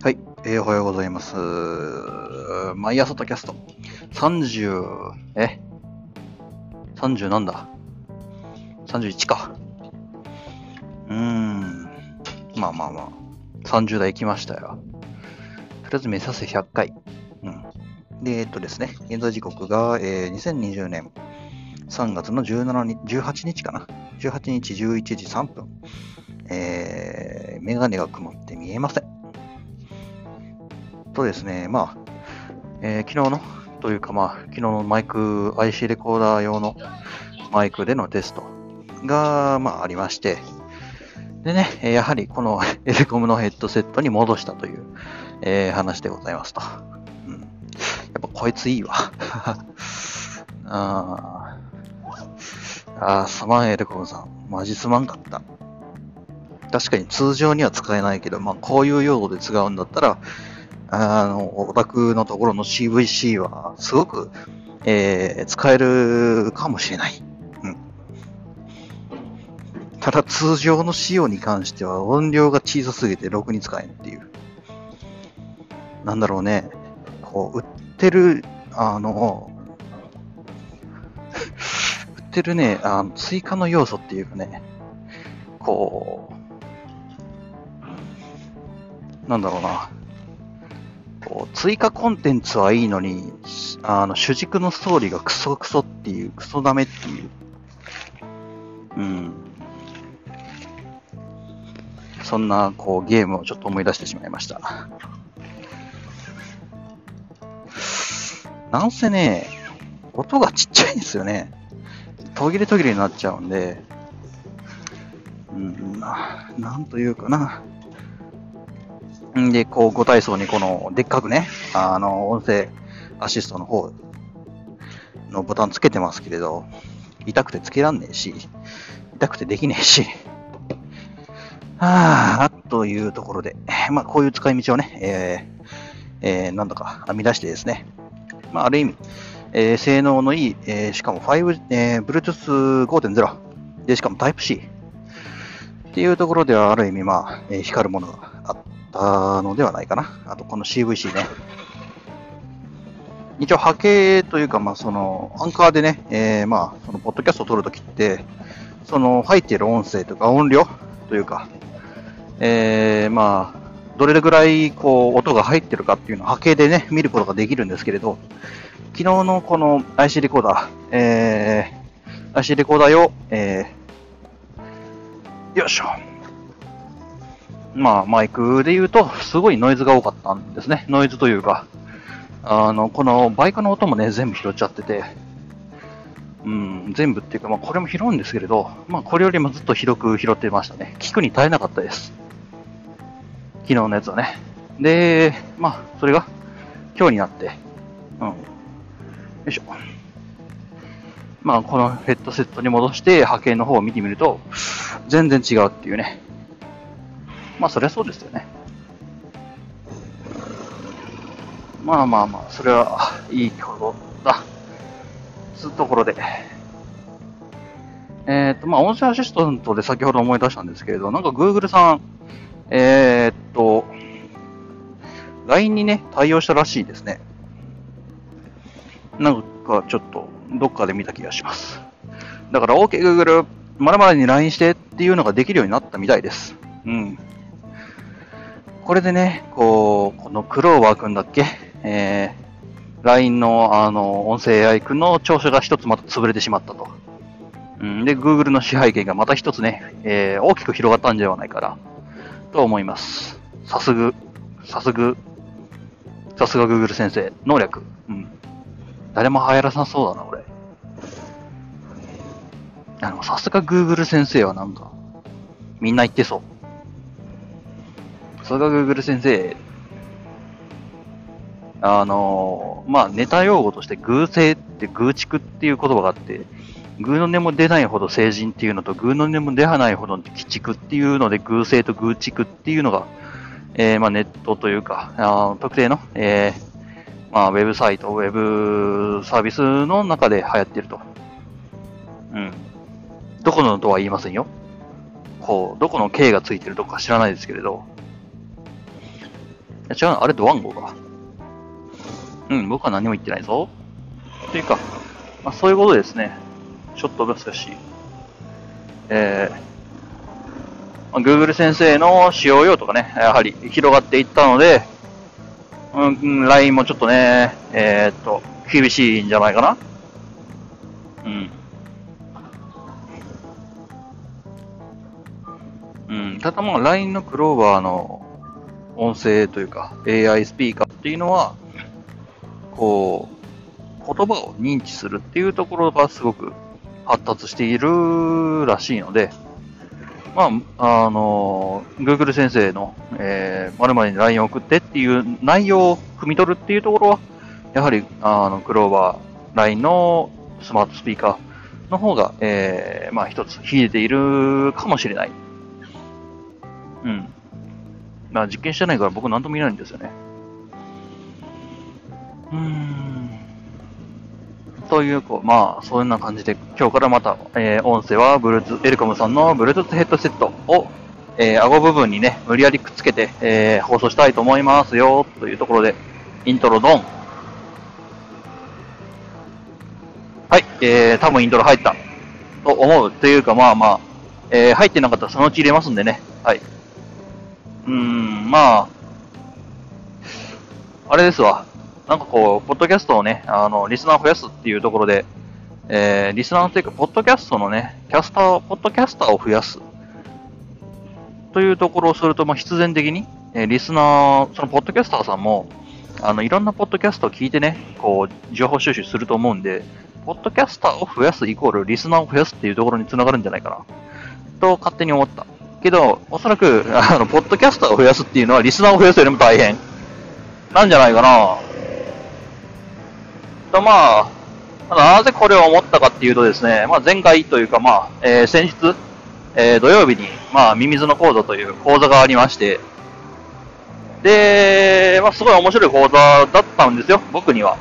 はい、えーおはようございます。毎朝とキャスト。30、え ?30 なんだ ?31 か。うーん。まあまあまあ。30代来ましたよ。とりあえず目指せ100回。うん。で、えっとですね、現在時刻が、えー2020年3月の17日、18日かな。18日11時3分。えー、メガネが曇って見えません。とですね、まあ、えー昨日の、というかまあ、昨日のマイク、IC レコーダー用のマイクでのテストが、まあ、ありまして、でね、やはりこの エレコムのヘッドセットに戻したという、えー話でございますと。うん、やっぱこいついいわ。ああ、すまんエレコムさん。マジすまんかった。確かに通常には使えないけど、まあこういう用途で使うんだったら、あの、オタクのところの CVC はすごく、えー使えるかもしれない。うん。ただ通常の仕様に関しては音量が小さすぎてろくに使えんっていう。なんだろうね。こう、売ってる、あの、売ってるね、あの追加の要素っていうかね、こう、なんだろうな。追加コンテンツはいいのに、あの主軸のストーリーがクソクソっていう、クソダメっていう。うん。そんなこうゲームをちょっと思い出してしまいました。なんせね、音がちっちゃいんですよね。途切れ途切れになっちゃうんで、うん、ななんというかな。んで、こう、ご体操にこの、でっかくね、あの、音声アシストの方のボタンつけてますけれど、痛くてつけらんねえし、痛くてできねえし、はぁ、というところで、まあ、こういう使い道をね、えー、えー、なんだか編み出してですね、まあ、ある意味、えー性能のいい、えーしかも5、えー、Bluetooth 5.0、で、しかも Type-C っていうところではある意味、まあ、えー光るものがったのではないかな。あと、この CVC ね。一応波形というか、まあ、その、アンカーでね、えーまあ、その、ポッドキャストを撮るときって、その、入っている音声とか音量というか、えーまあ、どれぐらい、こう、音が入ってるかっていうのを波形でね、見ることができるんですけれど、昨日のこの IC レコーダー、えー、IC レコーダー用、えー、よいしょ。まあ、マイクで言うと、すごいノイズが多かったんですね。ノイズというか、あの、このバイクの音もね、全部拾っちゃってて、うん、全部っていうか、まあ、これも拾うんですけれど、まあ、これよりもずっと広く拾ってましたね。聞くに耐えなかったです。昨日のやつはね。で、まあ、それが、今日になって、うん。よいしょ。まあ、このヘッドセットに戻して波形の方を見てみると、全然違うっていうね。まあ、そりゃそうですよね。まあまあまあ、それはいいことだ。つうところで。えっ、と、まあ、音声アシスタントで先ほど思い出したんですけれど、なんか Google さん、えーっと、LINE にね、対応したらしいですね。なんかちょっと、どっかで見た気がします。だから OK Google、まるまるに LINE してっていうのができるようになったみたいです。うん。これでね、こう、このクローバーくんだっけ？えー、LINE のあの、音声 AI くんの調子が一つまた潰れてしまったと。うん、で、Google の支配権がまた一つね、えー大きく広がったんではないかな、と思います。さすぐ、さすぐ、さすが Google 先生、能力。うん。誰も流行らさそうだな、俺。あの、さすが Google 先生はなんか、みんな言ってそう。さすが Google 先生、あのまあ、ネタ用語として偶性って偶畜っていう言葉があって、偶の根も出ないほど成人っていうのと、偶の根も出はないほど鬼畜っていうので、偶性と偶畜っていうのが、えーまあ、ネットというか、あ特定の、えーまあ、ウェブサイト、ウェブサービスの中で流行ってると。うん。どこのとは言いませんよ。こう、どこの K がついてるとか知らないですけれど、や違うな、あれドワンゴか。うん、僕は何も言ってないぞ。というか、まあ、そういうことですね。ちょっと難しい。えー、まあ Google 先生の使用用とかね、やはり広がっていったので、うん、うん LINE もちょっとね、えー、っと、厳しいんじゃないかな。うん。うん、ただまあ LINE のクローバーの音声というか AI スピーカーっていうのは、こう、言葉を認知するっていうところがすごく発達しているらしいので、まあ、あの、Google 先生の、えー、〇〇に LINE を送ってっていう内容を汲み取るっていうところは、やはり、あの、クローバー LINE のスマートスピーカーの方が、えー、まあ一つ秀でているかもしれない。うん。まあ実験してないから僕何とも言えないんですよね。うーん。という、こう、まあ、そんな感じで、今日からまた、えー、音声は、ブルーツ、エルコムさんの Bluetooth ヘッドセットを、えー、顎部分にね、無理やりくっつけて、えー、放送したいと思いますよ、というところで、イントロドン。はい、えー、多分イントロ入った。と思う。というか、まあまあ、えー、入ってなかったらそのうち入れますんでね。はい。うん、まあ、あれですわ。なんかこう、ポッドキャストをね、あの、リスナーを増やすっていうところで、えー、リスナーというか、ポッドキャストのね、キャスター、ポッドキャスターを増やす。というところをすると、まあ、必然的に、えーリスナー、そのポッドキャスターさんも、あの、いろんなポッドキャストを聞いてね、こう、情報収集すると思うんで、ポッドキャスターを増やすイコールリスナーを増やすっていうところにつながるんじゃないかな。と、勝手に思った。けど、おそらく、あの、ポッドキャスターを増やすっていうのは、リスナーを増やすよりも大変。なんじゃないかな。と、まあ、ただなぜこれを思ったかっていうとですね、まあ、前回というか、まあ、えー先日、えー土曜日に、まあ、ミミズの講座という講座がありまして、で、まあ、すごい面白い講座だったんですよ、僕には。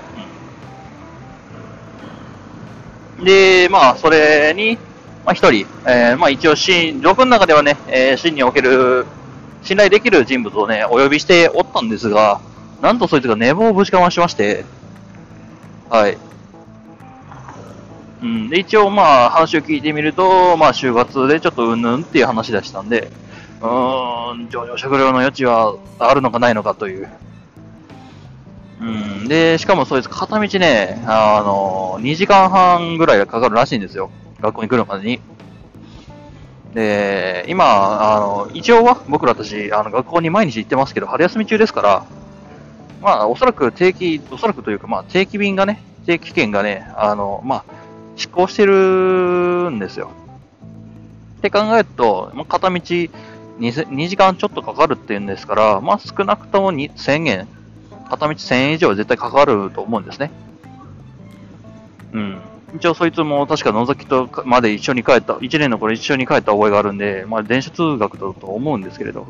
で、まあ、それに、まあ、一人、えーまあ、一応、シ僕の中ではね、えー、真における、信頼できる人物をね、お呼びしておったんですが、なんとそいつが寝坊をぶちかましまして、はい。うん、で、一応まあ話を聞いてみると、まあ就活でちょっとうんぬんっていう話でしたんで、うーん、上場酌量の余地はあるのかないのかという。うん、で、しかもそいつ片道ね、あの、2時間半ぐらいかかるらしいんですよ。学校に来るまでに。で、今、あの、一応は僕らたち、あの、学校に毎日行ってますけど、春休み中ですから、まあ、おそらく定期、おそらくというか、まあ、定期便がね、定期券がね、あの、まあ、執行してるんですよ。って考えると、まあ、片道 2, 2時間ちょっとかかるっていうんですから、まあ、少なくとも1000円、片道1000円以上は絶対かかると思うんですね。うん。一応そいつも確か野崎とまで一緒に帰った、1年の頃一緒に帰った覚えがあるんで、まあ電車通学だと思うんですけれど。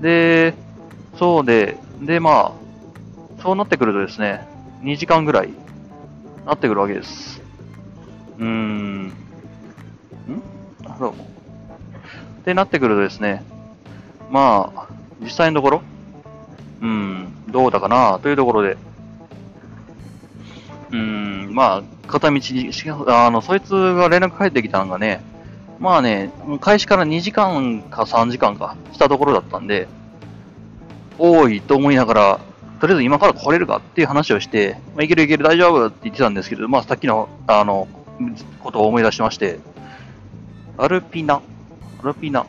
で、そうで、でまあ、そうなってくるとですね、2時間ぐらいなってくるわけです。うーん。ん？どうも。ってなってくるとですね、まあ、実際のところ、うん、どうだかなというところで、まあ、片道に、しあの、そいつが連絡返ってきたのがね、まあね、開始から2時間か3時間かしたところだったんで、多いと思いながら、とりあえず今から来れるかっていう話をして、まあ、いけるいける大丈夫って言ってたんですけど、まあさっきの、あの、ことを思い出しまして、アルピナ、アルピナ、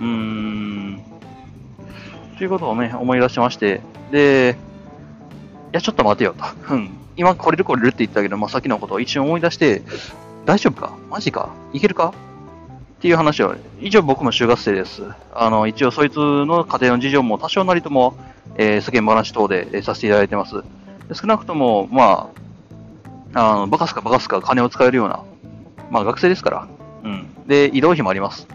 うーん、ということをね、思い出しまして、で、や、ちょっと待てよと。うん。今来れる来れるって言ったけど、まあ、さっきのことを一瞬思い出して、大丈夫か？マジか？いけるか？っていう話を、一応僕も就活生です。あの、一応そいつの家庭の事情も多少なりとも、えー世間話等で、えーさせていただいてます。で少なくとも、まあ、あの、バカすかバカすか金を使えるような、まあ学生ですから。うん。で、移動費もあります。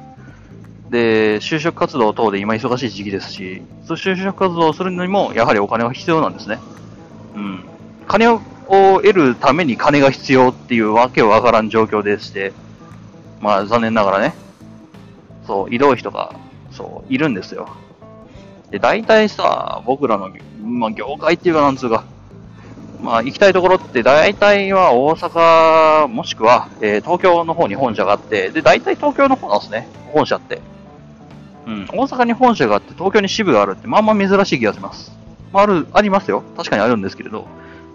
で、就職活動等で今忙しい時期ですし、就職活動をするのにも、やはりお金は必要なんですね。うん。金を得るために金が必要っていうわけわからん状況でして、まあ残念ながらね、そう、移動費とか、そう、いるんですよ。で、大体さ、僕らの、まあ、業界っていうかなんつうか、まあ、行きたいところって大体は大阪、もしくは、えー、東京の方に本社があって、で、大体東京の方なんですね、本社って。うん、大阪に本社があって東京に支部があるってまあまあ珍しい気がします。あ、ある、ありますよ。確かにあるんですけれど、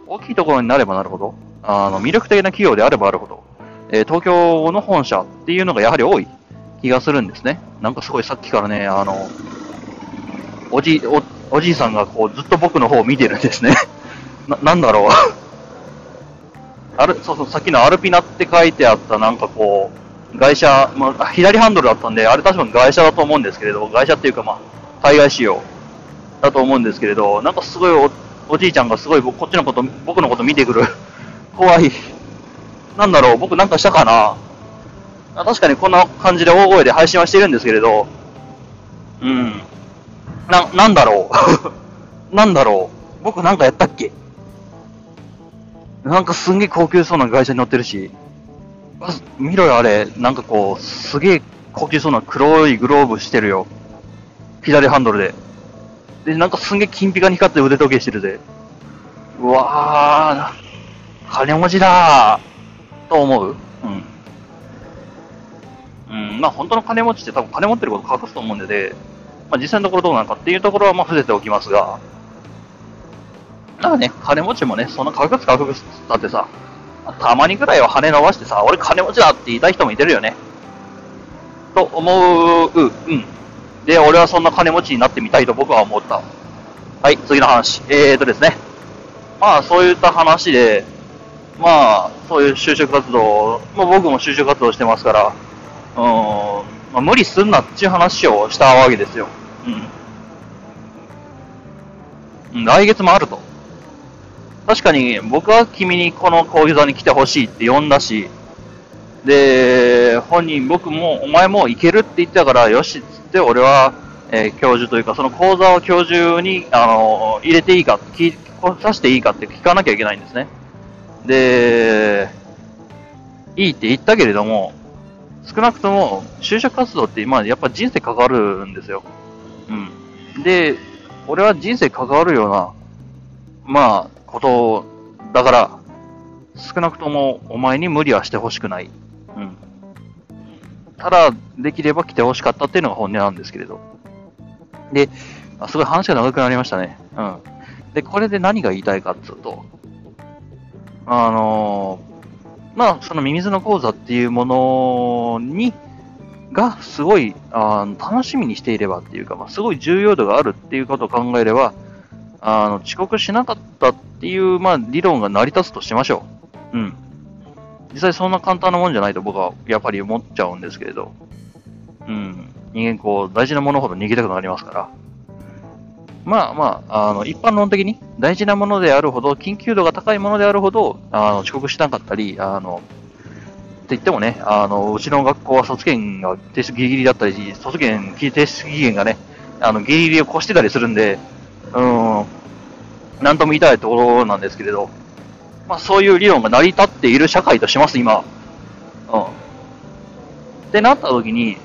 大きいところになればなるほど、あの、魅力的な企業であればあるほど、えー、東京の本社っていうのがやはり多い気がするんですね。なんかすごいさっきからね、あの、おじ、お、おじいさんがこうずっと僕の方を見てるんですね。な、なんだろう。ある、そうそう、さっきのアルピナって書いてあったなんかこう、外車、まあ、左ハンドルだったんで、あれ確かに外車だと思うんですけれど、外車っていうかまあ、対外仕様だと思うんですけれど、なんかすごいおじいちゃんがすごいこっちのこと、僕のこと見てくる。怖い。なんだろう、僕なんかしたかな確かにこんな感じで大声で配信はしてるんですけれど、うん。な、なんだろう。なんだろう。僕なんかやったっけなんかすんげえ高級そうな会社に乗ってるし、見ろよあれ、なんかこう、すげえ高級そうな黒いグローブしてるよ。左ハンドルで。で、なんかすんげえ金ピカに光って腕時計してるぜ。うわー、金持ちだー、と思う。うん。うん、まあ本当の金持ちって多分金持ってること隠すと思うんで、でまあ実際のところどうなのかっていうところはまあ伏せておきますが、だかね、金持ちもね、そんな隠す隠すだってさ、たまにぐらいは羽伸ばしてさ、俺金持ちだって言いたい人もいてるよね。と思う、うん。で、俺はそんな金持ちになってみたいと僕は思った。はい、次の話。えーとですね。まあ、そういった話で、まあ、そういう就職活動、まあ僕も就職活動してますから、うん、まあ、無理すんなっていう話をしたわけですよ。うん。来月もあると。確かに僕は君にこの講義座に来てほしいって呼んだし、で、本人僕もお前も行けるって言ってたから、よしって俺は、えー、教授というかその講座を教授に、あのー、入れていいか、聞させていいかって聞かなきゃいけないんですね。で、いいって言ったけれども、少なくとも就職活動って今やっぱ人生関わるんですよ。うん。で、俺は人生関わるような、まあ、ことだから、少なくともお前に無理はしてほしくない。ただ、できれば来てほしかったっていうのが本音なんですけれど。で、すごい話が長くなりましたね。うん。で、これで何が言いたいかっていうと、あのー、まあ、そのミミズの講座っていうものに、がすごいあ楽しみにしていればっていうか、まあ、すごい重要度があるっていうことを考えれば、あの遅刻しなかったっていう、まあ、理論が成り立つとしましょう。うん。実際そんな簡単なもんじゃないと僕はやっぱり思っちゃうんですけれど。うん。人間こう、大事なものほど逃げたくなりますから。まあまあ、あの、一般論的に大事なものであるほど、緊急度が高いものであるほど、あの、遅刻しなかったり、あの、って言ってもね、あの、うちの学校は卒検が提出ギリギリだったり、卒検提出期限がね、あの、ギリギリを越してたりするんで、うん、なんとも言いたいところなんですけれど、まあそういう理論が成り立っている社会とします、今。うん。ってなった時に、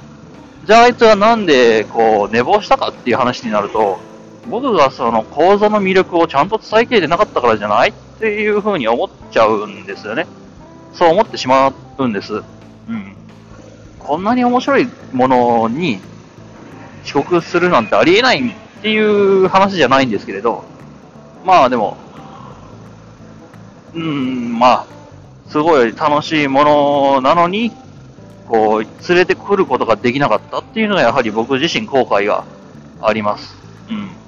じゃああいつはなんで、こう、寝坊したかっていう話になると、僕がその講座の魅力をちゃんと伝えきれてなかったからじゃない？っていうふうに思っちゃうんですよね。そう思ってしまうんです。うん。こんなに面白いものに遅刻するなんてありえないっていう話じゃないんですけれど、まあでも、うん、まあ、すごい楽しいものなのに、こう、連れてくることができなかったっていうのがやはり僕自身後悔があります。うん。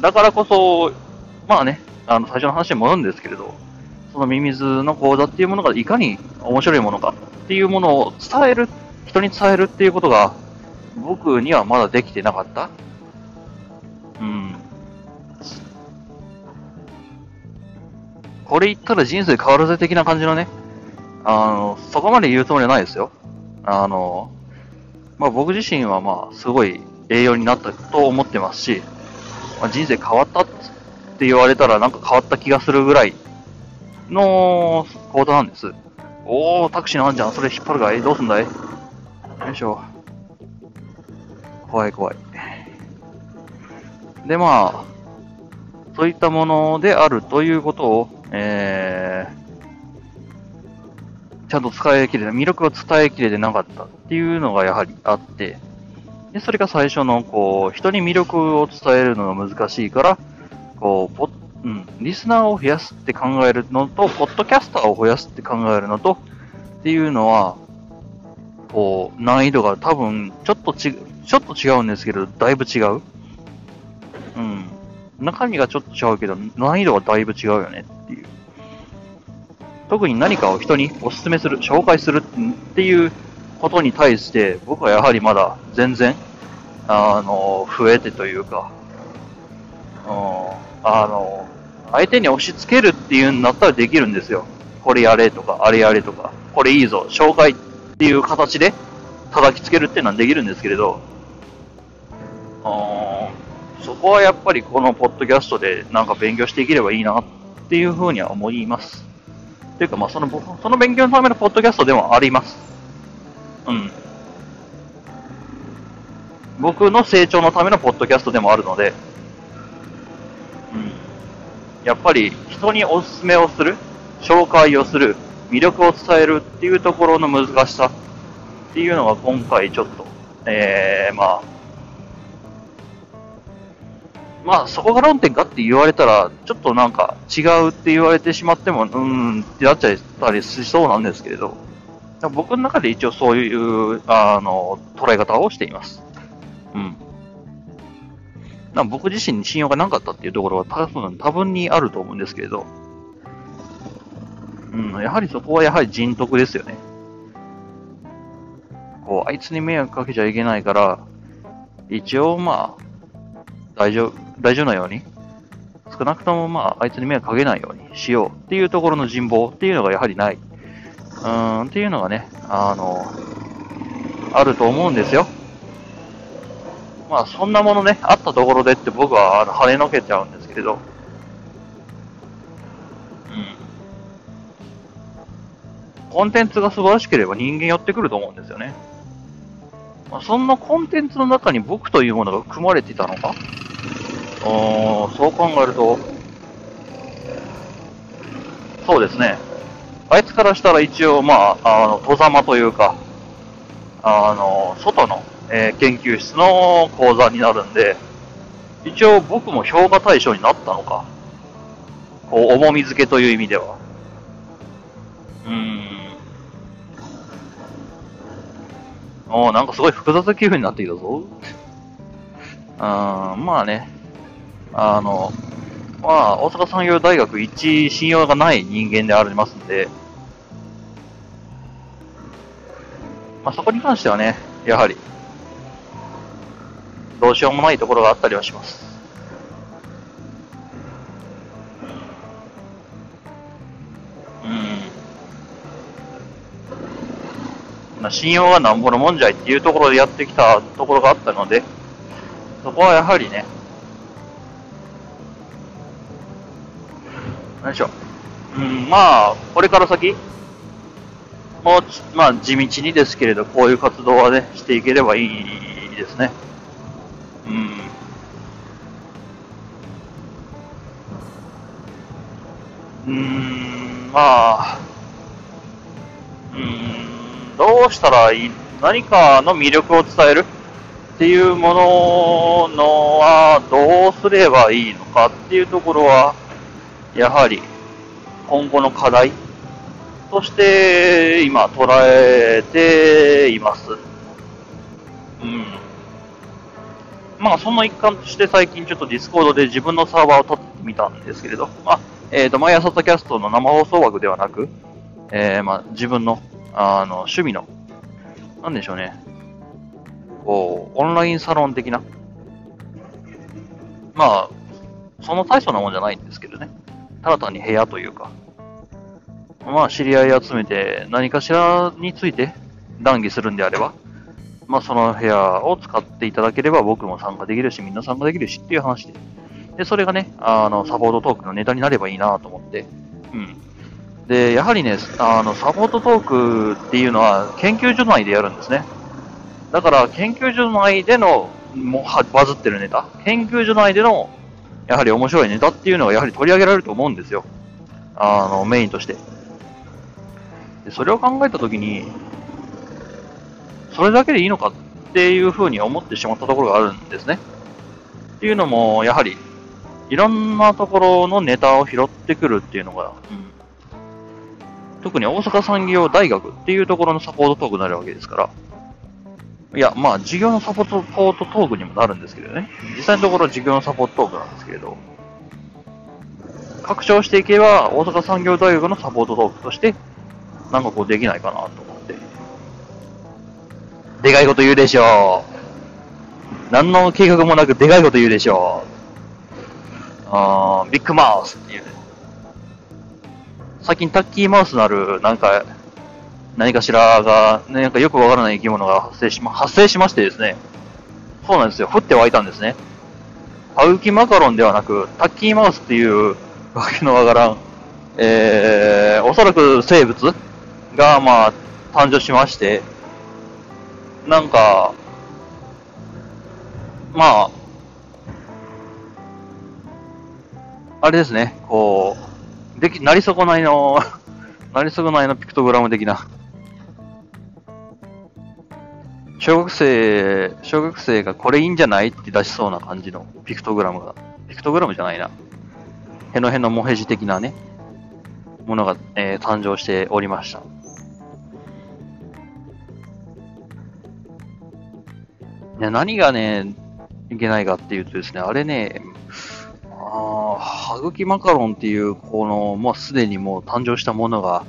だからこそ、まあね、あの最初の話に戻るんですけれど、そのミミズの講座っていうものがいかに面白いものかっていうものを伝える、人に伝えるっていうことが、僕にはまだできてなかった。うん。これ言ったら人生変わるぜ的な感じのね、あの、そこまで言うつもりはないですよ。あの、まあ僕自身はまあすごい栄養になったと思ってますし、まあ、人生変わったって言われたらなんか変わった気がするぐらいの講座なんです。おー、タクシーなんじゃん。それ引っ張るかい？どうすんだい？よいしょ。怖い怖い。で、まあ、そういったものであるということを、えー、ちゃんと使い切れて、魅力を伝えきれてなかったっていうのがやはりあって、で、それが最初の、こう、人に魅力を伝えるのが難しいから、こう、ポうん、リスナーを増やすって考えるのと、ポッドキャスターを増やすって考えるのと、っていうのは、こう、難易度が多分、ちょっとち、ちょっと違うんですけど、だいぶ違う。中身がちょっと違うけど、難易度はだいぶ違うよねっていう。特に何かを人にお勧めする、紹介するっていうことに対して、僕はやはりまだ全然、あの、増えてというか、うん、あの、相手に押し付けるっていうんだったらできるんですよ。これやれとか、あれやれとか、これいいぞ、紹介っていう形で叩きつけるっていうのはできるんですけれど、そこはやっぱりこのポッドキャストでなんか勉強していければいいなっていうふうには思います。というか、まあその、その勉強のためのポッドキャストでもあります。うん。僕の成長のためのポッドキャストでもあるので、うん。やっぱり人におすすめをする、紹介をする、魅力を伝えるっていうところの難しさっていうのが今回ちょっと、えー、まあ、まあそこが論点かって言われたら、ちょっとなんか違うって言われてしまっても、うーんってなっちゃったりしそうなんですけれど、僕の中で一応そういう、あの、捉え方をしています。うん。僕自身に信用がなかったっていうところは多分、多分にあると思うんですけれど、うん、やはりそこはやはり人徳ですよね。こう、あいつに迷惑かけちゃいけないから、一応まあ、大丈夫、大丈夫なように、少なくともまあ、あいつに迷惑かけないようにしようっていうところの人望っていうのがやはりない。うーん、っていうのがね、あの、あると思うんですよ。まあ、そんなものね、あったところでって僕はあの跳ねのけちゃうんですけれど、コンテンツが素晴らしければ人間寄ってくると思うんですよね。まあ、そんなコンテンツの中に僕というものが組まれてたのか？そう考えると、そうですね。あいつからしたら一応、まあ、あの、戸ざまというか、あの、外の、えー、研究室の講座になるんで、一応僕も評価対象になったのか。こう、重み付けという意味では。うーん。おなんかすごい複雑な気分になってきたぞ。あまあね、あの、まあ、大阪産業大学一信用がない人間でありますんで、まあ、そこに関してはね、やはり、どうしようもないところがあったりはします。まあ、信用がなんぼのもんじゃいっていうところでやってきたところがあったので、そこはやはりね、何でしょう。うん、まあ、これから先、もう、まあ、地道にですけれど、こういう活動はね、していければいいですね。うん。うん、まあ、うん、どうしたらいい、何かの魅力を伝える？っていうもののはどうすればいいのかっていうところは、やはり今後の課題として今捉えています。うん。まあその一環として最近ちょっとディスコードで自分のサーバーを立ってみたんですけれど、まあ、えっ、ー、と、毎朝とキャストの生放送枠ではなく、えー、まあ自分のあの、趣味の、なんでしょうね。こう、オンラインサロン的な。まあ、その大層なもんじゃないんですけどね。ただ単に部屋というか。まあ、知り合い集めて何かしらについて談義するんであれば、まあ、その部屋を使っていただければ僕も参加できるし、みんな参加できるしっていう話で。で、それがね、あの、サポートトークのネタになればいいなと思って、うん。で、やはりね、あの、サポートトークっていうのは研究所内でやるんですね。だから、研究所内でのもはバズってるネタ、研究所内での、やはり面白いネタっていうのがやはり取り上げられると思うんですよ。あの、メインとして。でそれを考えたときに、それだけでいいのかっていうふうに思ってしまったところがあるんですね。っていうのも、やはり、いろんなところのネタを拾ってくるっていうのが、うん特に大阪産業大学っていうところのサポートトークになるわけですから、いや、まあ、授業のサポートトークにもなるんですけどね。実際のところ授業のサポートトークなんですけれど、拡張していけば、大阪産業大学のサポートトークとして、なんかこうできないかなと思って。でかいこと言うでしょう。何の計画もなくでかいこと言うでしょう。あービッグマウスっていう。最近タッキーマウスなる、なんか、何かしらが、なんかよくわからない生き物が発生しま、発生しましてですね。そうなんですよ。降って湧いたんですね。ハウキマカロンではなく、タッキーマウスっていうわけのわからん、えー、おそらく生物が、まあ、誕生しまして、なんか、まあ、あれですね、こう、でき、なり損ないの、なり損ないのピクトグラム的な。小学生、小学生がこれいいんじゃないって出しそうな感じのピクトグラムが。ピクトグラムじゃないな。へのへのもへじ的なね、ものが、えー、誕生しておりました。いや何がね、いけないかっていうとですね、あれね、あはぐきマカロンっていう、この、もうすでにもう誕生したものが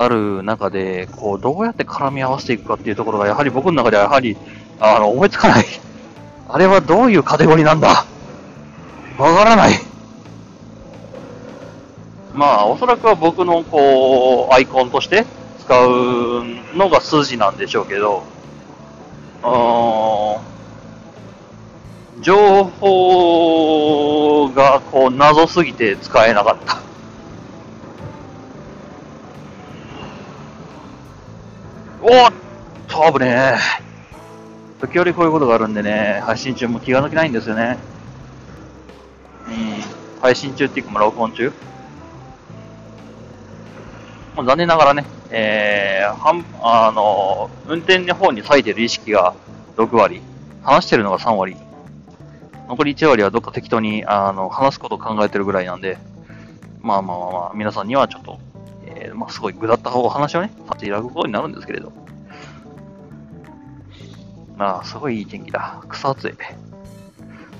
ある中で、こう、どうやって絡み合わせていくかっていうところが、やはり僕の中ではやはり、あの、思いつかない。あれはどういうカテゴリーなんだわからない。まあ、おそらくは僕の、こう、アイコンとして使うのが筋なんでしょうけど、情報がこう謎すぎて使えなかった。おっと、危ねえ。時折こういうことがあるんでね、配信中も気が抜けないんですよね。うん、配信中っていうか、録音中。もう残念ながらね、えー、はん、あの、運転の方に割いてる意識が6割、話してるのが3割。残り1割はどっか適当にあの話すことを考えてるぐらいなんで、まあまあまあまあ、皆さんにはちょっと、えー、まあすごいぐだったお話をね、させていただくことになるんですけれど。まあ、すごいいい天気だ。草暑い。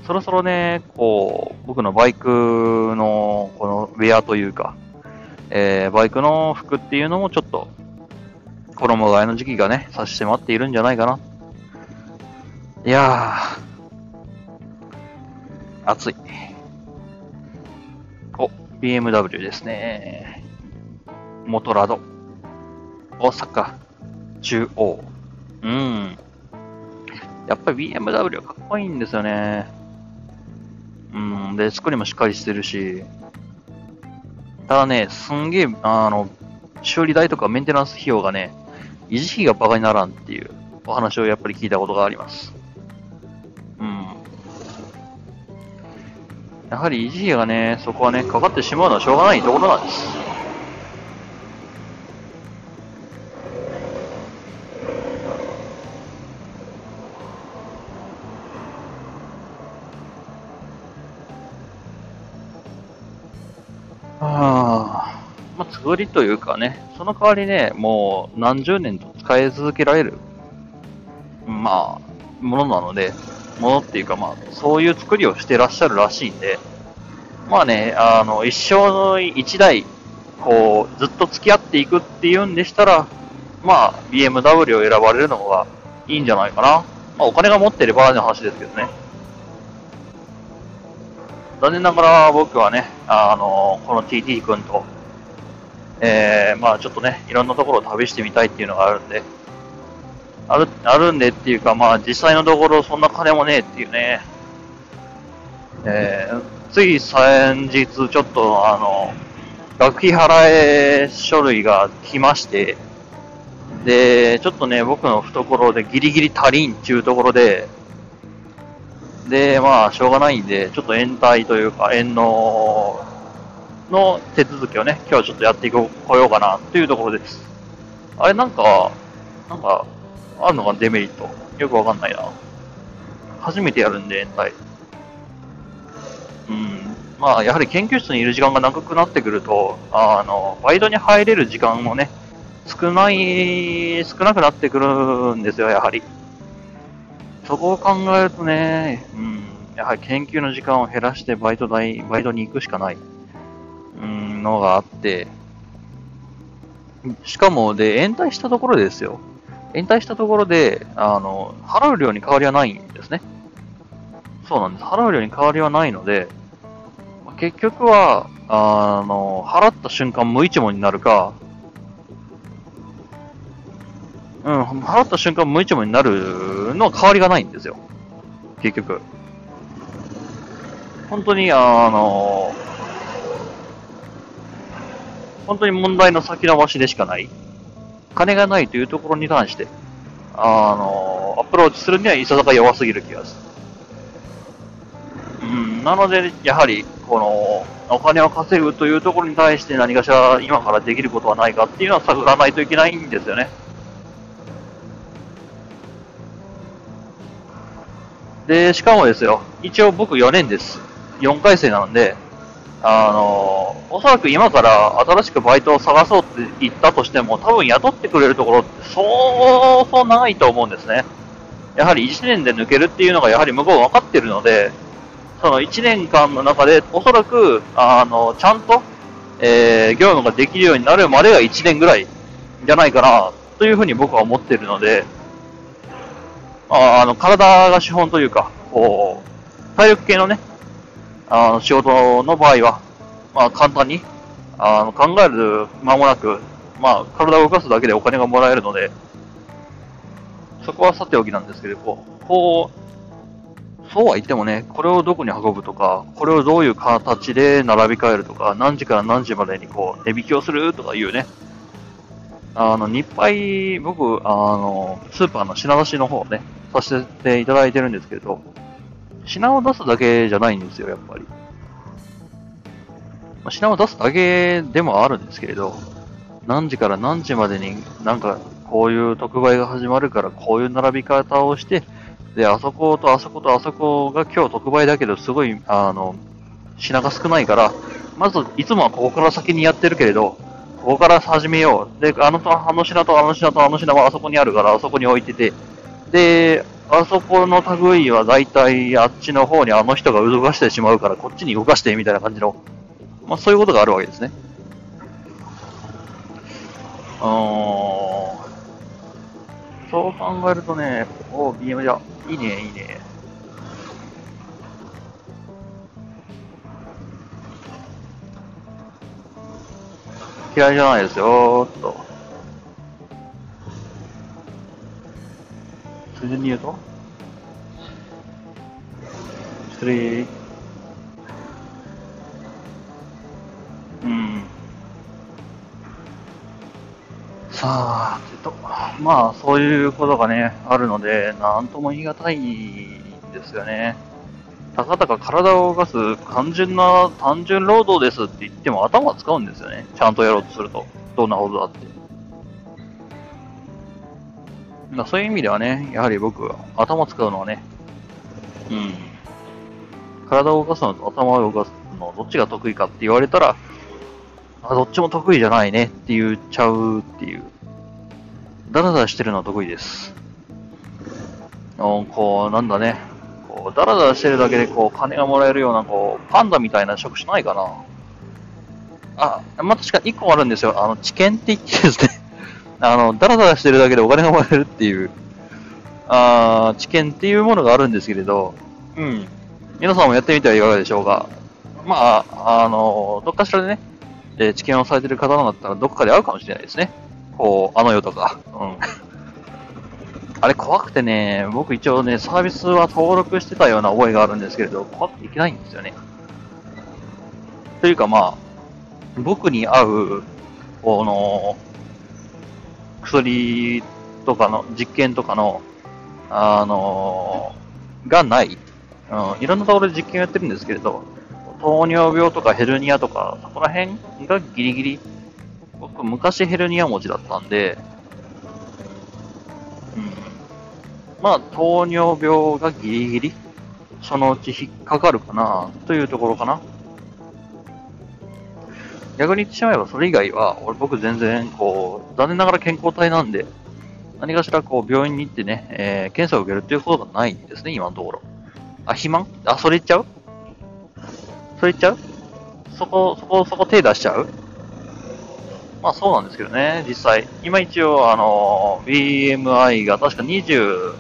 そろそろね、こう、僕のバイクの、このウェアというか、えー、バイクの服っていうのもちょっと、衣替えの時期がね、差し迫っているんじゃないかな。いやー、暑い。お、BMW ですね。モトラド。大阪。中央。うん。やっぱり BMW かっこいいんですよね。うん。で、作りもしっかりしてるし。ただね、すんげえ、あの、修理代とかメンテナンス費用がね、維持費がバカにならんっていうお話をやっぱり聞いたことがあります。うんやはり維持費がね、そこはね、かかってしまうのはしょうがないところなんです。りというかね、その代わりね、もう何十年と使い続けられる、まあ、ものなので、ものっていうか、まあ、そういう作りをしてらっしゃるらしいんで、まあね、あの、一生の一台、こう、ずっと付き合っていくっていうんでしたら、まあ、BMW を選ばれるのがいいんじゃないかな。まあ、お金が持ってればの話ですけどね。残念ながら僕はね、あの、この TT 君と、えー、まあちょっとね、いろんなところを旅してみたいっていうのがあるんで、ある、あるんでっていうか、まあ実際のところそんな金もねえっていうね。えー、つい先日ちょっとあの、学費払え書類が来まして、で、ちょっとね、僕の懐でギリギリ足りんっていうところで、で、まあ、しょうがないんで、ちょっと延滞というか、延納の手続きをね、今日はちょっとやっていこようかなというところです。あれ、なんか、なんか、あるのかデメリット。よくわかんないな。初めてやるんで、延滞。うん。まあ、やはり研究室にいる時間が長くなってくると、あの、バイトに入れる時間もね、少ない、少なくなってくるんですよ、やはり。そこを考えるとね、うん、やはり研究の時間を減らしてバイト代、バイトに行くしかない、うん、のがあって、しかも、で、延滞したところですよ。延滞したところで、あの、払う量に変わりはないんですね。そうなんです。払う量に変わりはないので、結局は、あの、払った瞬間無一文になるか、うん、払った瞬間無一文になるのは変わりがないんですよ。結局。本当に、あの、本当に問題の先延ばしでしかない。金がないというところに関して、あの、アプローチするにはいささか弱すぎる気がする。うん、なので、やはり、この、お金を稼ぐというところに対して何かしら今からできることはないかっていうのは探らないといけないんですよね。で、しかもですよ、一応僕4年です。4回生なので、あの、おそらく今から新しくバイトを探そうって言ったとしても、多分雇ってくれるところってそうそうないと思うんですね。やはり1年で抜けるっていうのがやはり向こう分かってるので、その1年間の中でおそらく、あの、ちゃんと、えー、業務ができるようになるまでが1年ぐらいじゃないかな、というふうに僕は思ってるので、ああの、体が資本というか、こう、体力系のね、あの、仕事の場合は、まあ、簡単に、あの、考える間もなく、まあ、体を動かすだけでお金がもらえるので、そこはさておきなんですけど、こう、そうは言ってもね、これをどこに運ぶとか、これをどういう形で並び替えるとか、何時から何時までにこう、値引きをするとかいうね、あの、日配、僕、あの、スーパーの品出しの方ね、させていただいてるんですけれど、品を出すだけじゃないんですよ、やっぱり。まあ、品を出すだけでもあるんですけれど、何時から何時までになんかこういう特売が始まるからこういう並び方をして、で、あそことあそことあそこが今日特売だけどすごい、あの、品が少ないから、まずいつもはここから先にやってるけれど、ここから始めよう。で、あのとあの品とあの品とあの品はあそこにあるから、あそこに置いてて、で、あそこの類は大体あっちの方にあの人が動かしてしまうからこっちに動かしてみたいな感じの、まあそういうことがあるわけですね。うーん。そう考えるとね、お BM じゃ、いいね、いいね。嫌いじゃないですよ、っと。ついでに言うと失礼。うん。さあ、えっと、まあ、そういうことがね、あるので、なんとも言い難いんですよね。たかたか体を動かす単純な、単純労働ですって言っても頭使うんですよね。ちゃんとやろうとすると。どんなことだって。まあ、そういう意味ではね、やはり僕は頭使うのはね、うん、体を動かすのと頭を動かすのどっちが得意かって言われたら、あ、どっちも得意じゃないねって言っちゃうっていう。ダラダラしてるのは得意です。こう、なんだね。こう、ダラダラしてるだけで、こう、金がもらえるような、こう、パンダみたいな職種ないかな。あ、まあ、確か1個あるんですよ。あの、知見って言ってですねあの、ダラダラしてるだけでお金がもらえるっていう、あ知見っていうものがあるんですけれど、うん。皆さんもやってみてはいかがでしょうか。まあ、あの、どっかしらでね、え知見をされてる方だったらどっかで会うかもしれないですね。こう、あの世とか。うん。あれ怖くてね、僕一応ね、サービスは登録してたような覚えがあるんですけれど、怖くていけないんですよね。というかまあ、僕に合う、この、薬とかの実験とかの、あのー、がない。うん、いろんなところで実験をやってるんですけれど、糖尿病とかヘルニアとか、そこら辺がギリギリ、僕昔ヘルニア持ちだったんで、うん、まあ糖尿病がギリギリ、そのうち引っかかるかな、というところかな。逆に言ってしまえば、それ以外は、俺僕全然、こう、残念ながら健康体なんで、何かしらこう、病院に行ってね、えー、検査を受けるっていうことがないんですね、今のところ。あ、肥満？あ、それ言っちゃう？それ言っちゃう？そこ、そこ、そこ手出しちゃう？まあそうなんですけどね、実際。今一応、あの、BMI が確か20、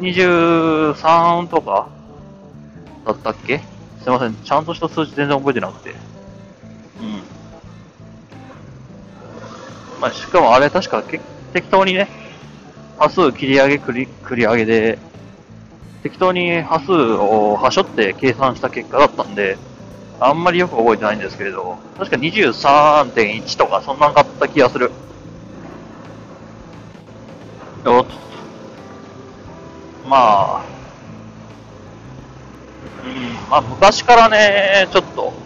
23とかだったっけ？すいません、ちゃんとした数字全然覚えてなくて。まあしかもあれ確か適当にね、端数切り上げ繰り、繰り上げで、適当に端数をはしょって計算した結果だったんで、あんまりよく覚えてないんですけれど、確か23.1とかそんなんかった気がする。おっ。まあ、うん、まあ昔からね、ちょっと、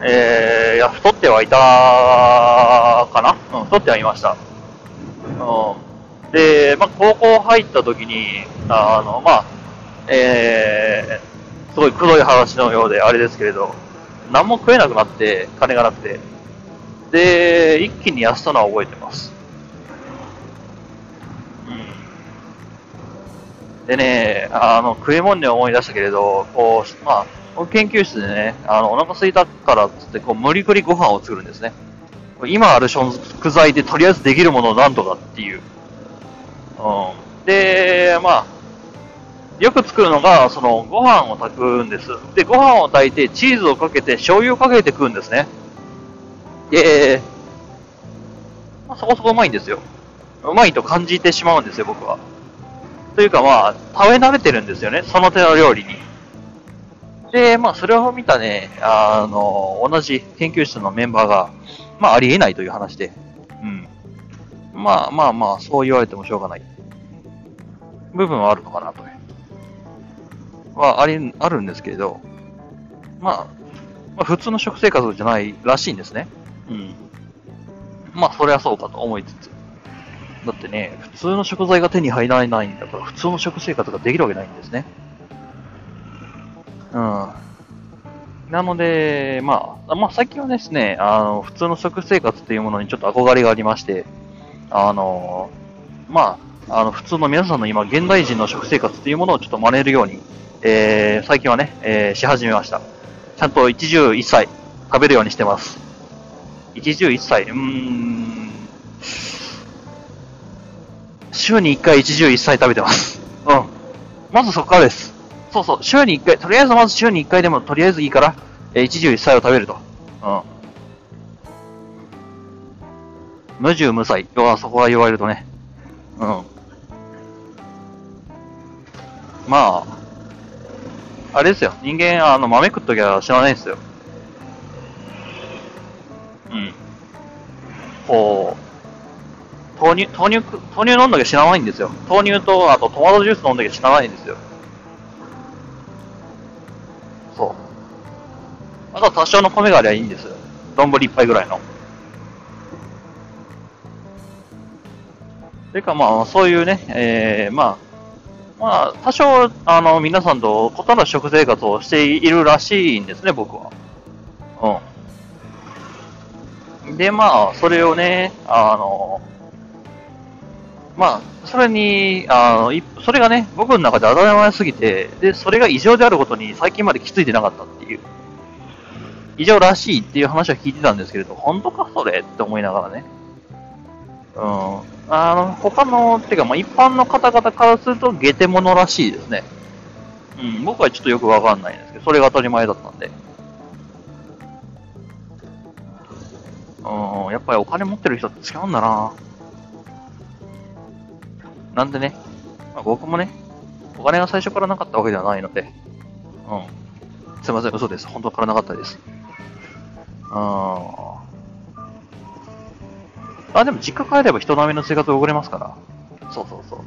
えー、いや、太ってはいたかな？うん、太ってはいました。うん。で、まあ、高校入った時に、あの、まあ、えー、すごい黒い話のようであれですけれど、何も食えなくなって、金がなくて。で、一気に痩せたのは覚えてます。うん。でね、あの、食い物で思い出したけれど、こう、まあ、研究室でね、あの、お腹空いたからっつって、こう、無理くりご飯を作るんですね。今ある食材でとりあえずできるものを何とかっていう。うん。で、まあ、よく作るのが、その、ご飯を炊くんです。で、ご飯を炊いて、チーズをかけて、醤油をかけて食うんですね。で、まあ、そこそこうまいんですよ。うまいと感じてしまうんですよ、僕は。というかまあ、食べ慣れてるんですよね、その手の料理に。で、まあ、それを見たね、あの、同じ研究室のメンバーが、まあ、ありえないという話で、うん。まあまあまあ、そう言われてもしょうがない。部分はあるのかなと。はあり、あるんですけれど、まあ、まあ、普通の食生活じゃないらしいんですね。うん。まあ、そりゃそうかと思いつつ。だってね、普通の食材が手に入らないんだから、普通の食生活ができるわけないんですね。うん。なので、まあ、まあ、最近はですね、あの、普通の食生活っていうものにちょっと憧れがありまして、あの、まあ、あの、普通の皆さんの今、現代人の食生活っていうものをちょっと真似るように、えー、最近はね、えー、し始めました。ちゃんと一汁一菜食べるようにしてます。一汁一菜、うーん、週に一回一汁一菜食べてます。うん。まずそこからです。そうそう、週に一回、とりあえずまず週に一回でもとりあえずいいから、えー、一汁一菜を食べると。うん。無獣無罪。要はそこは言われるとね。うん。まあ、あれですよ。人間、あの、豆食っときゃ知らないですよ。うん。こう、豆乳、豆乳、豆乳飲んだけ知らないんですよ。豆乳と、あとトマトジュース飲んだけ知らないんですよ。あとは多少の米がありゃいいんですよ。丼一杯ぐらいの。というかまあ、そういうね、えー、まあ、まあ、多少、あの、皆さんと異なる食生活をしているらしいんですね、僕は。うん。で、まあ、それをね、あの、まあ、それに、あの、それがね、僕の中で当たり前すぎて、で、それが異常であることに最近まで気づいてなかったっていう。異常らしいっていう話は聞いてたんですけれど、本当かそれ？って思いながらね。うん。あの、他の、てか、まあ、一般の方々からすると、ゲテモノらしいですね。うん、僕はちょっとよくわかんないんですけど、それが当たり前だったんで。うん、やっぱりお金持ってる人って違うんだななんでね、まあ、僕もね、お金が最初からなかったわけではないので、うん。すいません、嘘です。本当からなかったです。うん。あ、でも実家帰れば人並みの生活を送れますから。そうそうそう。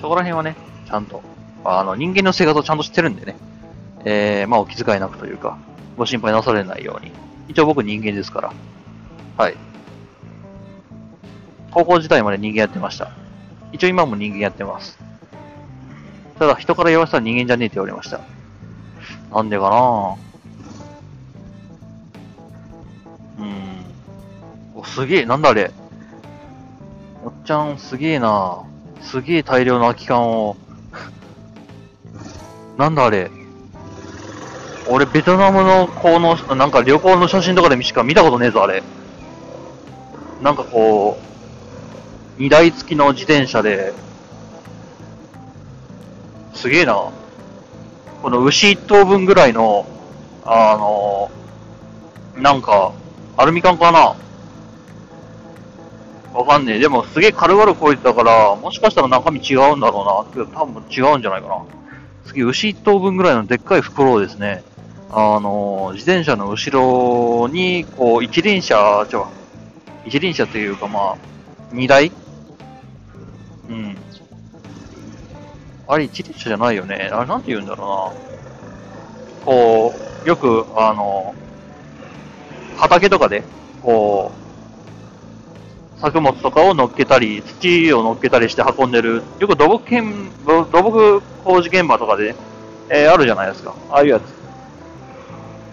そこら辺はね、ちゃんと、あの、人間の生活をちゃんと知ってるんでね、えー、まあお気遣いなくというか、ご心配なされないように。一応僕人間ですから。はい。高校時代まで人間やってました。一応今も人間やってます。ただ人から言わせたら人間じゃねえって言われました。なんでかなうん。お、すげえ、なんだあれ。おっちゃん、すげえなすげえ大量の空き缶を。なんだあれ。俺、ベトナムのこの、なんか旅行の写真とかでしか見たことねえぞ、あれ。なんかこう、荷台付きの自転車で、すげえな。この牛一頭分ぐらいの、あの、なんか、アルミ缶かな？わかんねえ。でもすげえ軽々こいてたから、もしかしたら中身違うんだろうな。多分違うんじゃないかな。すげえ牛一頭分ぐらいのでっかい袋をですね、あの、自転車の後ろに、こう、一輪車、ちょ、一輪車というかまあ、二台あれ一輪車じゃないよね。あれなんて言うんだろうな。こう、よく、あの、畑とかで、こう、作物とかを乗っけたり、土を乗っけたりして運んでる、よく土木県土木工事現場とかで、えー、あるじゃないですか。ああいうやつ。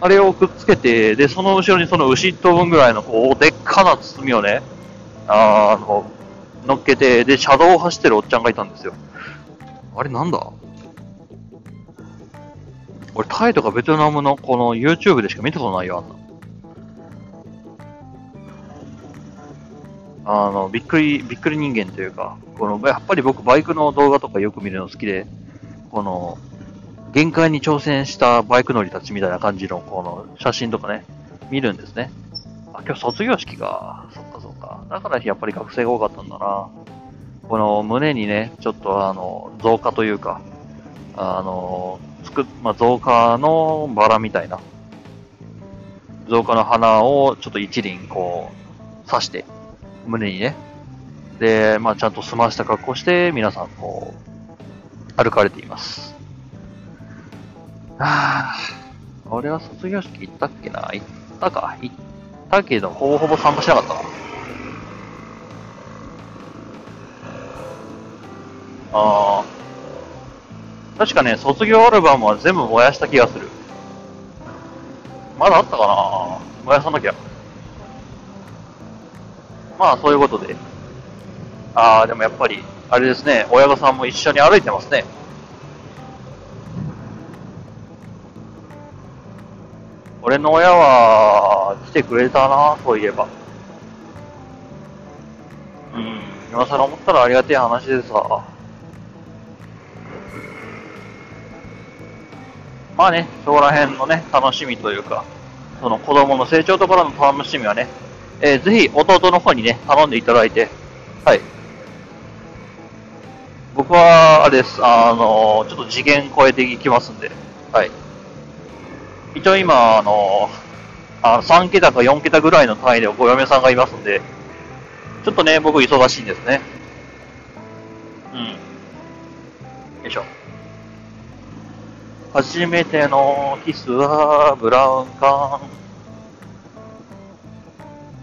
あれをくっつけて、で、その後ろにその牛1頭分ぐらいの、こう、でっかな包みをね、あの、乗っけて、で、車道を走ってるおっちゃんがいたんですよ。あれなんだ？俺、タイとかベトナムのこの YouTube でしか見たことないよ、あんな。あの、びっくり、びっくり人間というか、この、やっぱり僕バイクの動画とかよく見るの好きで、この、限界に挑戦したバイク乗りたちみたいな感じのこの写真とかね、見るんですね。あ、今日卒業式か。そっかそっか。だからやっぱり学生が多かったんだな。この胸にね、ちょっとあの、増加というか、あの、つく、まあ、増加のバラみたいな、増加の花をちょっと一輪こう、刺して、胸にね、で、まあ、ちゃんと済ました格好して、皆さんこう、歩かれています。ああ、俺は卒業式行ったっけな？行ったか行ったけど、ほぼほぼ参加しなかったな。ああ。確かね、卒業アルバムは全部燃やした気がする。まだあったかな燃やさなきゃ。まあ、そういうことで。ああ、でもやっぱり、あれですね、親御さんも一緒に歩いてますね。俺の親は来てくれたな、そういえば。うん、今更思ったらありがてえ話でさ。まあね、そこら辺のね、楽しみというか、その子供の成長ところの楽しみはね、えー、ぜひ弟の方にね、頼んでいただいて、はい。僕は、あれです、あのー、ちょっと次元超えていきますんで、はい。一応今、あの、あ3桁か4桁ぐらいの単位でご嫁さんがいますんで、ちょっとね、僕忙しいんですね。うん。よいしょ。初めてのキスはブラウン管。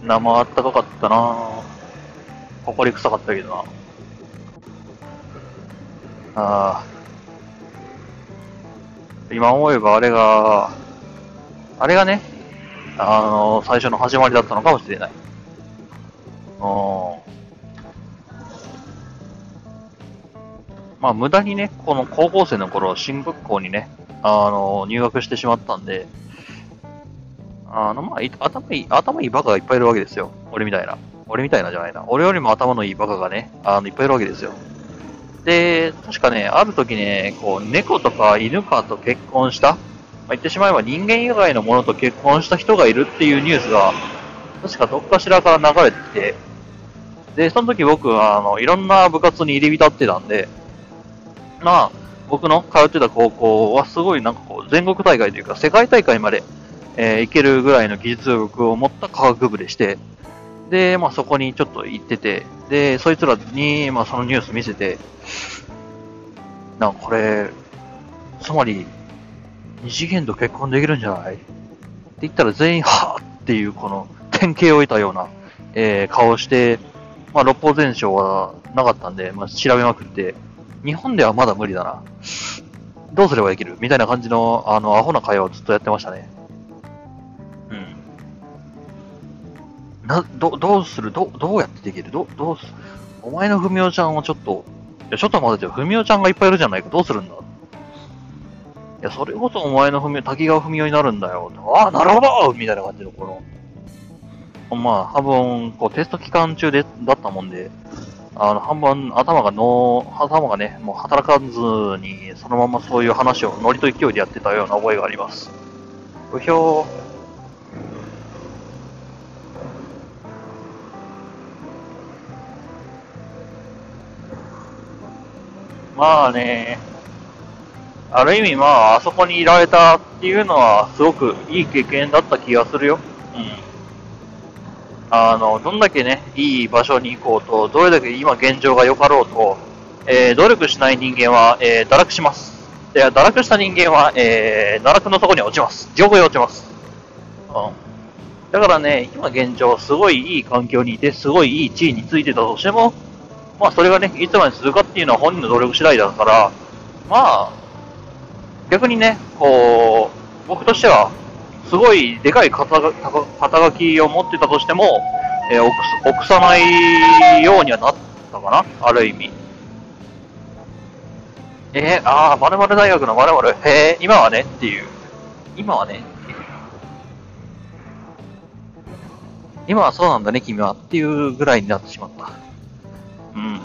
生あったかかったなほこり臭かったけどな。ああ。今思えばあれが、あれがね、あの最初の始まりだったのかもしれない。まあ、無駄にね、この高校生の頃、新仏校にね、あの入学してしまったんで、あの、まあ、頭いい、頭いいバカがいっぱいいるわけですよ。俺みたいな。俺みたいなじゃないな。俺よりも頭のいいバカがね、あの、いっぱいいるわけですよ。で、確かね、ある時ね、こう、猫とか犬かと結婚したまあ、言ってしまえば人間以外のものと結婚した人がいるっていうニュースが、確かどっかしらから流れてきて、で、その時僕は、あの、いろんな部活に入り浸ってたんで、まあ、僕の通ってた高校はすごいなんかこう、全国大会というか世界大会まで、えー、行けるぐらいの技術力を持った科学部でして、で、まあそこにちょっと行ってて、で、そいつらに、まあそのニュース見せて、なんかこれ、つまり、二次元と結婚できるんじゃない？って言ったら全員、はぁ！っていうこの典型を得たような、えー、顔をして、まあ、六法全書はなかったんで、まあ、調べまくって、日本ではまだ無理だな。どうすればできるみたいな感じの、あの、アホな会話をずっとやってましたね。うん。な、ど、どうする？ど、どうやってできる？ど、どうす、お前のふみおちゃんをちょっと、いや、ちょっと待ってよ。ふみおちゃんがいっぱいいるじゃないか。どうするんだ？いや、それこそお前のふみお、滝川ふみおになるんだよ。ああ、なるほどみたいな感じの、この、まあ、半分、こう、テスト期間中で、だったもんで、あの、半分、頭がの、頭がね、もう働かずに、そのままそういう話をノリと勢いでやってたような覚えがあります。うひょー。まあね、ある意味まあ、あそこにいられたっていうのは、すごくいい経験だった気がするよ。うん。あの、どんだけね、いい場所に行こうと、どれだけ今現状が良かろうと、えー、努力しない人間は、えー、堕落します。で、堕落した人間は、えー、奈落の底に落ちます。地獄へ落ちます。うん。だからね、今現状、すごいいい環境にいて、すごいいい地位についてたとしても、まあ、それがね、いつまでするかっていうのは本人の努力次第だから、まあ、逆にね、こう、僕としては、すごいでかい肩書きを持ってたとしても、えー、臆さないようにはなったかな？ある意味。えー、ああ、〇〇大学の〇〇、へえ、今はねっていう。今はね今はそうなんだね、君は。っていうぐらいになってしまった。うん。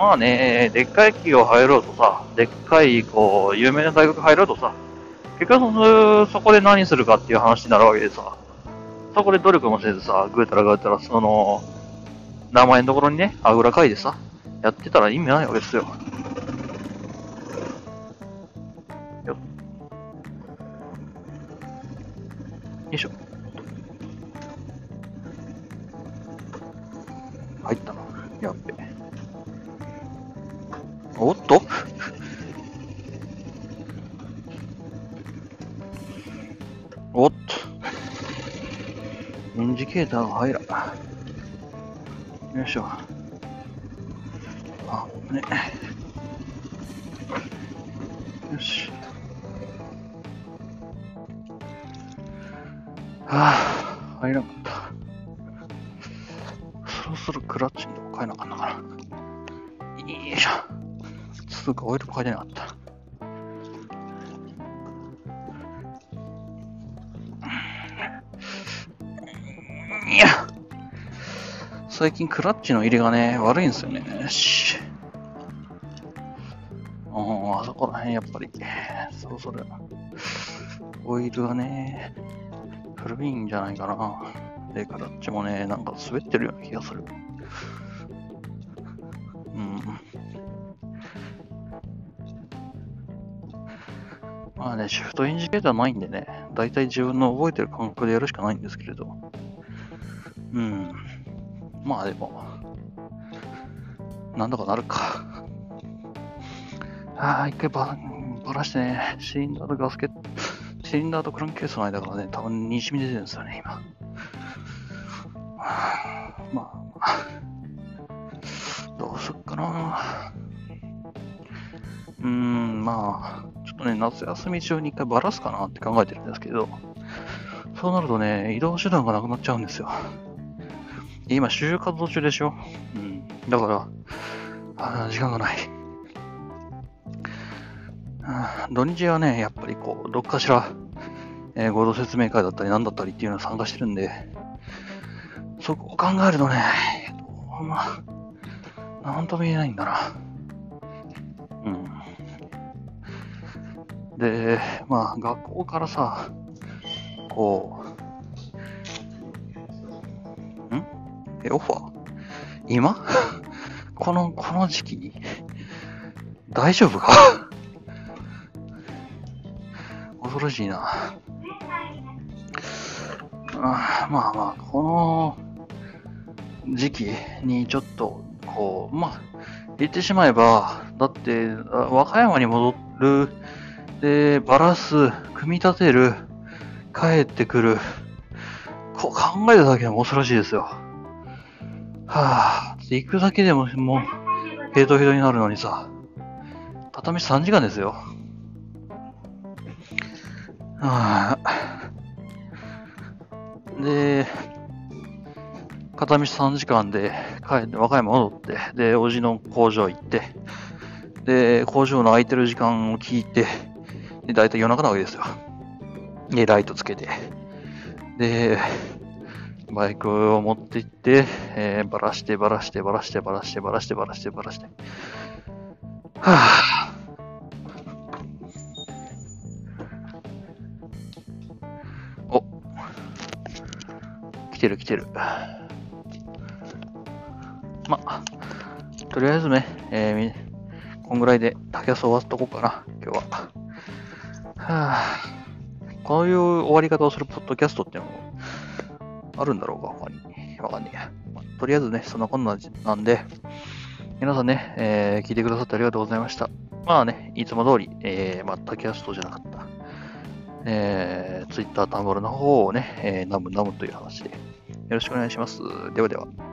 まあね、でっかい企業入ろうとさ、でっかい、こう、有名な大学入ろうとさ、結局そそこで何するかっていう話になるわけでさ、そこで努力もせずさ、ぐうたらぐうたら、その、名前のところにね、あぐらかいてさ、やってたら意味ないわけですよ。よよいしょ。入ったな。やっべ。ケーターが入ら。よいしょ。あ、ね。よし。はあ、入らんかった。そろそろクラッチのとこ変えなあかんのかな。よいしょ。つうかオイルも書いてなかった。最近クラッチの入れがね、悪いんですよね。よし。ああそこら辺やっぱり、そろそろ、オイルがね、古いんじゃないかな。で、クラッチもね、なんか滑ってるような気がする。うんまあね、シフトインジケーターないんでね、だいたい自分の覚えてる感覚でやるしかないんですけれど。うん。まあでも、なんとかなるか。ああ、一回ばばらしてね、シリンダーとガスケット、シリンダーとクランケースの間からね、多分にじみ出てるんですよね、今。まあ、どうすっかな。うーん、まあ、ちょっとね、夏休み中に一回ばらすかなって考えてるんですけど、そうなるとね、移動手段がなくなっちゃうんですよ。今、就活動中でしょ？うん。だから、あ時間がない。土日はね、やっぱりこう、どっかしら、えー、合同説明会だったり何だったりっていうのを参加してるんで、そこを考えるとね、まあ、なんとも言えないんだな。うん。で、まあ、学校からさ、こう、え、オファー？今？この、この時期？に大丈夫か？恐ろしいな。あまあまあ、この時期にちょっと、こう、まあ、言ってしまえば、だって、和歌山に戻る、で、バラす、組み立てる、帰ってくる、こう考えただけでも恐ろしいですよ。はぁ、行くだけでももう、ヘトヘトになるのにさ、片道3時間ですよ。はぁ。で、片道3時間で帰って、和歌山戻って、で、おじの工場行って、で、工場の空いてる時間を聞いて、で、だいたい夜中なわけですよ。で、ライトつけて、で、バイクを持って行って、えー、ばらしてばらしてばらしてばらしてばらしてばらしてばらして。はぁ、お。来てる来てる。まとりあえずね、えー、こんぐらいで竹安終わっとこうかな、今日は。はぁ、こういう終わり方をするポッドキャストっていうのもあるんだろうか、他に。わかんねえや。まとりあえずね、そんなこんななんで、皆さんね、えー、聞いてくださってありがとうございました。まあね、いつも通り、えー、まあ、タキャストじゃなかった、えー、Twitter タンボルの方をね、えー、ナムナムという話で、よろしくお願いします。ではでは。